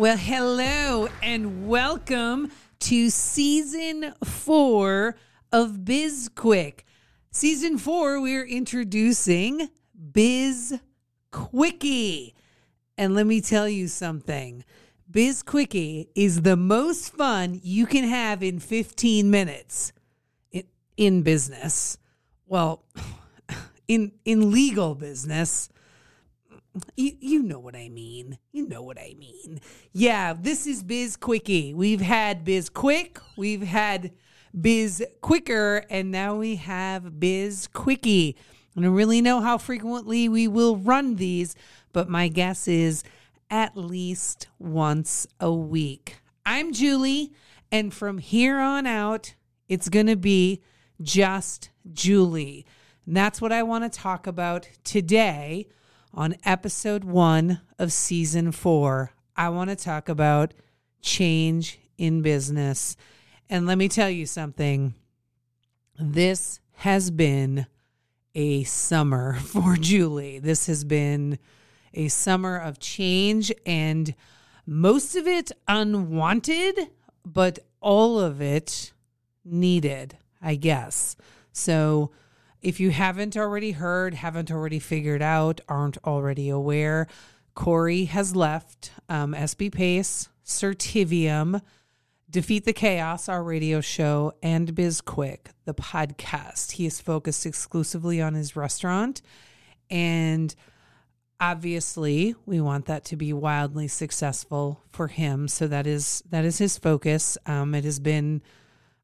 Well, hello and welcome to season four of Biz Quick. Season four, we're introducing Biz Quickie. And let me tell you something Biz Quickie is the most fun you can have in 15 minutes in, in business. Well, in, in legal business. You, you know what I mean. You know what I mean. Yeah, this is Biz Quickie. We've had Biz Quick, we've had Biz Quicker, and now we have Biz Quickie. I don't really know how frequently we will run these, but my guess is at least once a week. I'm Julie, and from here on out, it's going to be just Julie. And that's what I want to talk about today on episode one of season four. I want to talk about change in business. And let me tell you something this has been a summer for Julie. This has been a summer of change and most of it unwanted, but all of it needed, I guess. So, if you haven't already heard, haven't already figured out, aren't already aware, Corey has left um, SB Pace, Certivium, Defeat the Chaos, our radio show, and BizQuick, the podcast. He is focused exclusively on his restaurant. And obviously, we want that to be wildly successful for him. So that is that is his focus. Um, it has been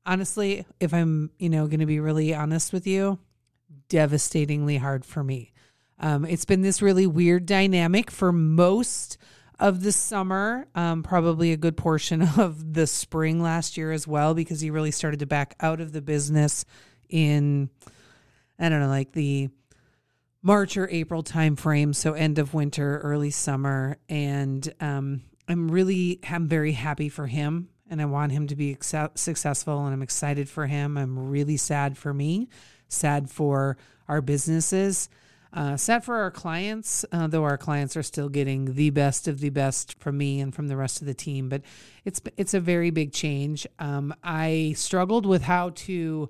honestly, if I'm, you know, going to be really honest with you, devastatingly hard for me. Um, it's been this really weird dynamic for most of the summer, um, probably a good portion of the spring last year as well, because he really started to back out of the business in, I don't know, like the March or April timeframe. So end of winter, early summer. And um, I'm really, I'm very happy for him and I want him to be ex- successful and I'm excited for him. I'm really sad for me sad for our businesses, uh, sad for our clients, uh, though our clients are still getting the best of the best from me and from the rest of the team. But it's it's a very big change. Um, I struggled with how to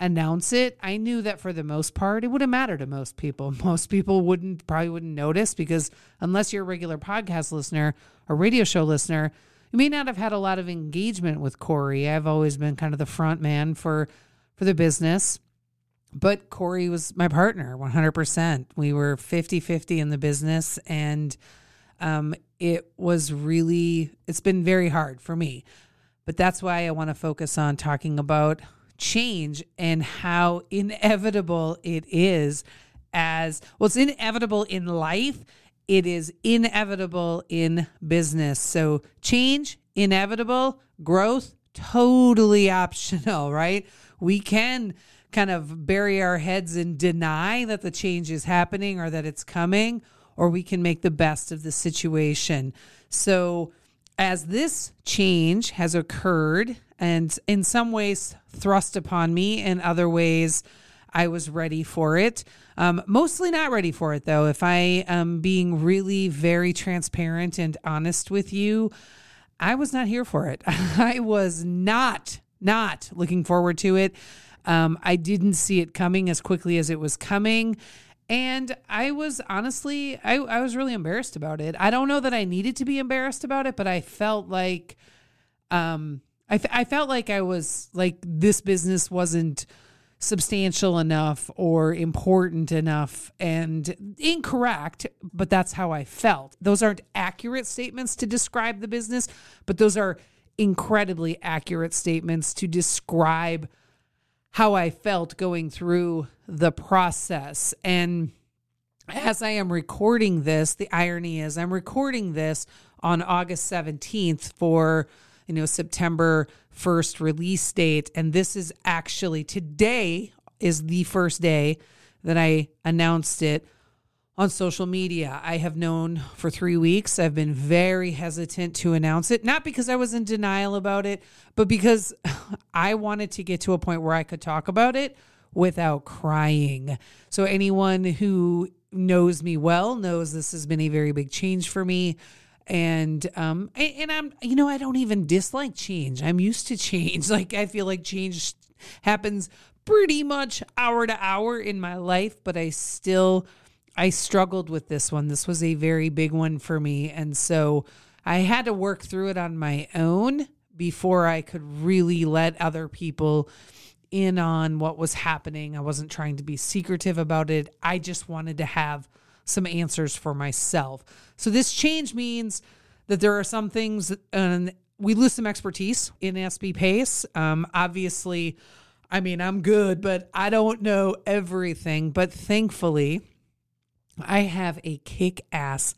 announce it. I knew that for the most part, it wouldn't matter to most people. Most people wouldn't probably wouldn't notice because unless you're a regular podcast listener or radio show listener, you may not have had a lot of engagement with Corey. I've always been kind of the front man for for the business but Corey was my partner 100%. We were 50 50 in the business. And um, it was really, it's been very hard for me. But that's why I want to focus on talking about change and how inevitable it is as well, it's inevitable in life. It is inevitable in business. So, change, inevitable, growth, totally optional, right? We can kind of bury our heads and deny that the change is happening or that it's coming, or we can make the best of the situation. So, as this change has occurred and in some ways thrust upon me, in other ways, I was ready for it. Um, mostly not ready for it, though. If I am being really very transparent and honest with you, I was not here for it. I was not, not looking forward to it. Um, I didn't see it coming as quickly as it was coming. And I was honestly, I, I was really embarrassed about it. I don't know that I needed to be embarrassed about it, but I felt like, um, I, I felt like I was like this business wasn't substantial enough or important enough and incorrect, but that's how I felt. Those aren't accurate statements to describe the business, but those are incredibly accurate statements to describe how I felt going through the process. And as I am recording this, the irony is I'm recording this on August 17th for, you know, September 1st release date. And this is actually today is the first day that I announced it on social media. I have known for three weeks. I've been very hesitant to announce it, not because I was in denial about it, but because I wanted to get to a point where I could talk about it without crying. So, anyone who knows me well knows this has been a very big change for me. And um and I'm you know I don't even dislike change. I'm used to change. Like I feel like change happens pretty much hour to hour in my life, but I still I struggled with this one. This was a very big one for me. And so I had to work through it on my own before I could really let other people in on what was happening. I wasn't trying to be secretive about it. I just wanted to have some answers for myself. So this change means that there are some things and we lose some expertise in SB Pace. Um, obviously, I mean, I'm good, but I don't know everything. But thankfully, I have a kick ass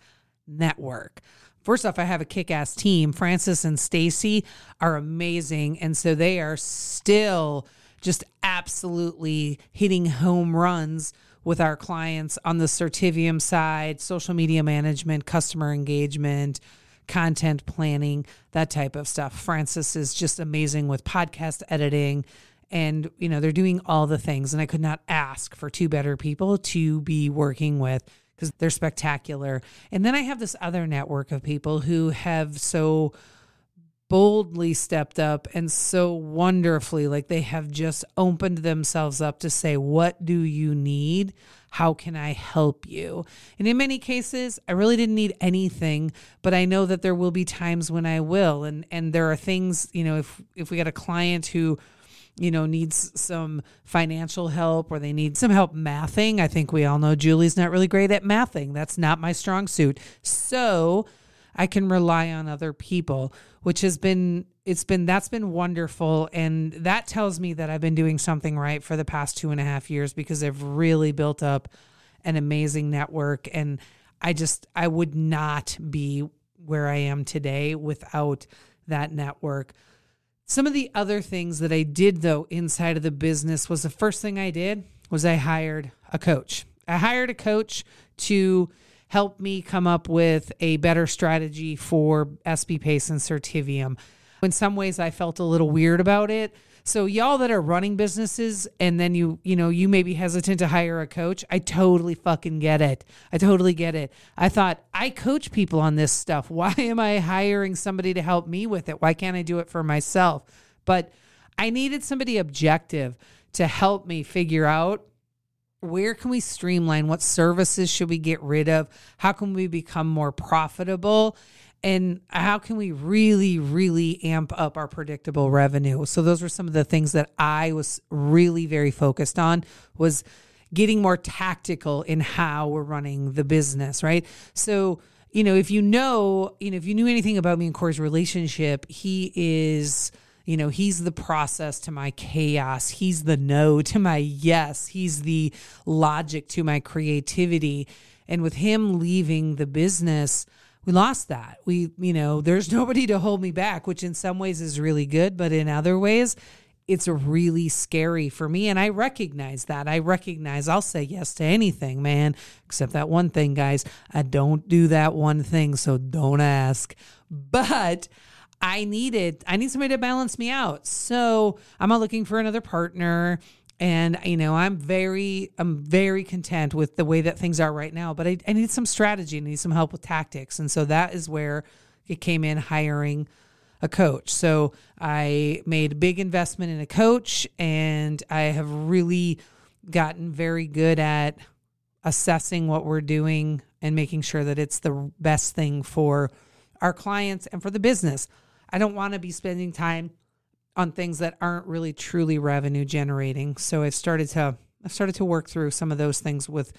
network. First off, I have a kick ass team. Francis and Stacy are amazing. And so they are still just absolutely hitting home runs with our clients on the Certivium side, social media management, customer engagement, content planning, that type of stuff. Francis is just amazing with podcast editing and you know they're doing all the things and i could not ask for two better people to be working with because they're spectacular. And then i have this other network of people who have so boldly stepped up and so wonderfully like they have just opened themselves up to say what do you need? How can i help you? And in many cases i really didn't need anything but i know that there will be times when i will. And and there are things you know if if we got a client who you know, needs some financial help or they need some help mathing. I think we all know Julie's not really great at mathing. That's not my strong suit. So I can rely on other people, which has been, it's been, that's been wonderful. And that tells me that I've been doing something right for the past two and a half years because I've really built up an amazing network. And I just, I would not be where I am today without that network. Some of the other things that I did though inside of the business was the first thing I did was I hired a coach. I hired a coach to help me come up with a better strategy for SB Pace and Certivium. In some ways I felt a little weird about it so y'all that are running businesses and then you, you know, you may be hesitant to hire a coach, I totally fucking get it. I totally get it. I thought I coach people on this stuff. Why am I hiring somebody to help me with it? Why can't I do it for myself? But I needed somebody objective to help me figure out where can we streamline what services should we get rid of how can we become more profitable and how can we really really amp up our predictable revenue? So those were some of the things that i was really very focused on was getting more tactical in how we're running the business right? So you know if you know you know if you knew anything about me and corey's relationship he is you know he's the process to my chaos. He's the no to my yes. He's the logic to my creativity. And with him leaving the business we lost that. We, you know, there's nobody to hold me back, which in some ways is really good, but in other ways, it's really scary for me. And I recognize that. I recognize I'll say yes to anything, man, except that one thing, guys. I don't do that one thing, so don't ask. But I needed, I need somebody to balance me out. So I'm not looking for another partner and you know i'm very i'm very content with the way that things are right now but i, I need some strategy. I need some help with tactics. And so that is where it came in hiring a coach. So i made a big investment in a coach and i have really gotten very good at assessing what we're doing and making sure that it's the best thing for our clients and for the business. I don't want to be spending time on things that aren't really truly revenue generating. So I've started to I've started to work through some of those things with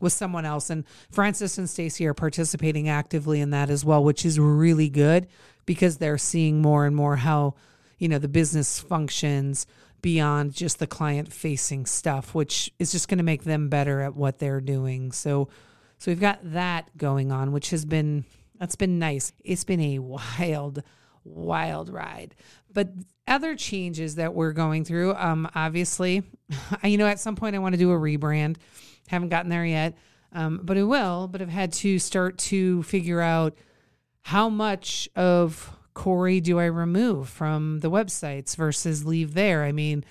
with someone else and Francis and Stacy are participating actively in that as well, which is really good because they're seeing more and more how, you know, the business functions beyond just the client facing stuff, which is just going to make them better at what they're doing. So So we've got that going on, which has been that's been nice. It's been a wild, wild ride. But other changes that we're going through, um, obviously, you know, at some point I want to do a rebrand. Haven't gotten there yet, um, but I will. But I've had to start to figure out how much of Corey do I remove from the websites versus leave there. I mean,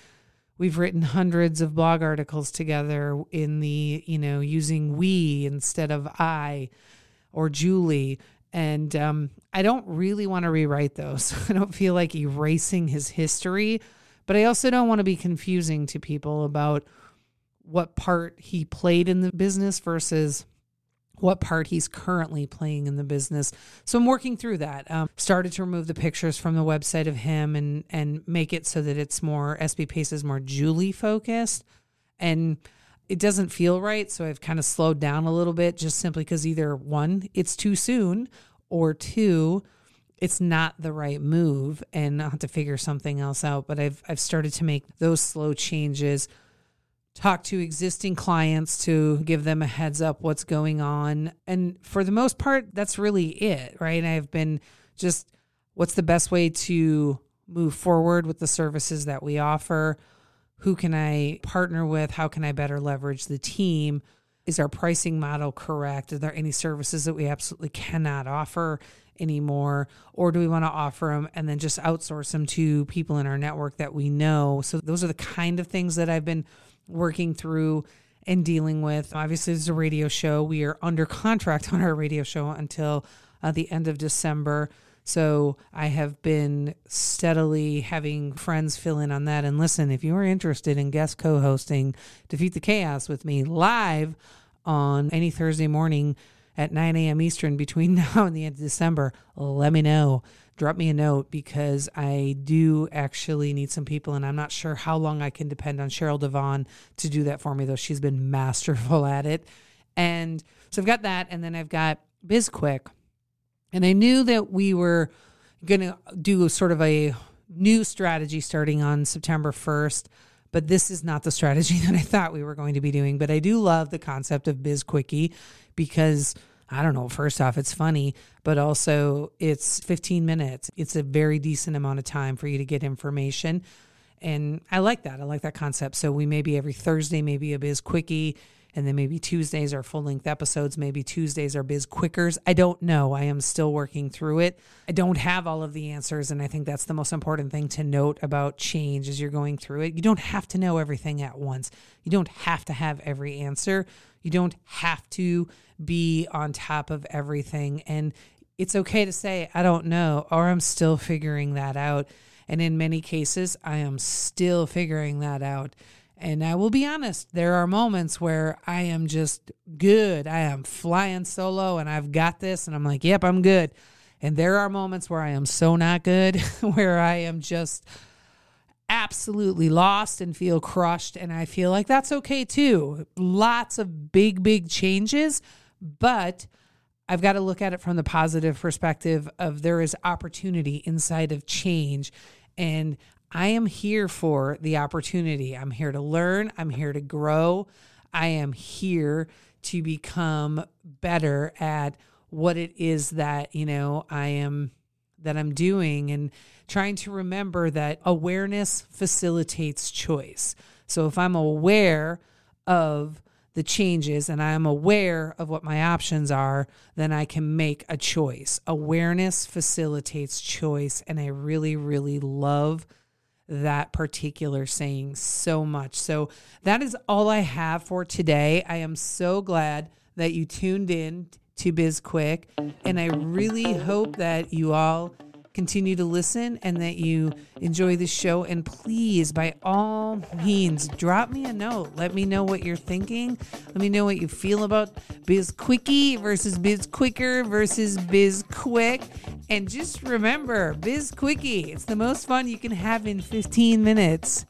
we've written hundreds of blog articles together in the, you know, using we instead of I or Julie. And um, I don't really want to rewrite those. I don't feel like erasing his history, but I also don't want to be confusing to people about what part he played in the business versus what part he's currently playing in the business. So I'm working through that. Um, started to remove the pictures from the website of him and and make it so that it's more SB Pace is more Julie focused, and it doesn't feel right. So I've kind of slowed down a little bit, just simply because either one, it's too soon, or two, it's not the right move, and I'll have to figure something else out. But I've I've started to make those slow changes talk to existing clients to give them a heads up what's going on. And for the most part, that's really it, right? I've been just what's the best way to move forward with the services that we offer? Who can I partner with? How can I better leverage the team? Is our pricing model correct? Are there any services that we absolutely cannot offer anymore? Or do we want to offer them and then just outsource them to people in our network that we know? So, those are the kind of things that I've been working through and dealing with. Obviously, this is a radio show. We are under contract on our radio show until uh, the end of December. So I have been steadily having friends fill in on that. And listen, if you are interested in guest co hosting Defeat the Chaos with me live on any Thursday morning at 9 a.m. Eastern between now and the end of December, let me know drop me a note because I do actually need some people, and I'm not sure how long I can depend on Cheryl Devon to do that for me, though she's been masterful at it. And so I've got that, and then I've got BizQuick. And I knew that we were going to do sort of a new strategy starting on September 1st, but this is not the strategy that I thought we were going to be doing. But I do love the concept of Biz Quickie because – I don't know, first off, it's funny, but also it's 15 minutes. It's a very decent amount of time for you to get information. And I like that. I like that concept. So we maybe every Thursday, maybe a biz quickie, and then maybe Tuesdays are full length episodes. Maybe Tuesdays are biz quickers. I don't know. I am still working through it. I don't have all of the answers. And I think that's the most important thing to note about change as you're going through it. You don't have to know everything at once, you don't have to have every answer. You don't have to be on top of everything. And it's okay to say, I don't know, or I'm still figuring that out. And in many cases, I am still figuring that out. And I will be honest, there are moments where I am just good. I am flying solo and I've got this. And I'm like, yep, I'm good. And there are moments where I am so not good, where I am just absolutely lost and feel crushed. And I feel like that's okay too. Lots of big, big changes, but I've got to look at it from the positive perspective of there is opportunity inside of change. And I am here for the opportunity. I'm here to learn, I'm here to grow, I am here to become better at what it is that, you know, I am that I'm doing and trying to remember that awareness facilitates choice. So if I'm aware of the changes and I'm aware of what my options are, then I can make a choice. Awareness facilitates choice. And I really, really love that particular saying so much. So that is all I have for today. I am so glad that you tuned in to Biz Quick, And I really hope that you all continue to listen and that you enjoy the show. And please, by all means, drop me a note. Let me know what you're thinking. Let me know what you feel about Biz Quickie versus Biz Quicker versus Biz Quick. And just remember, Biz Quickie, it's the most fun you can have in 15 minutes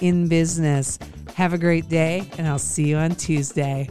in business. Have a great day, and I'll see you on Tuesday.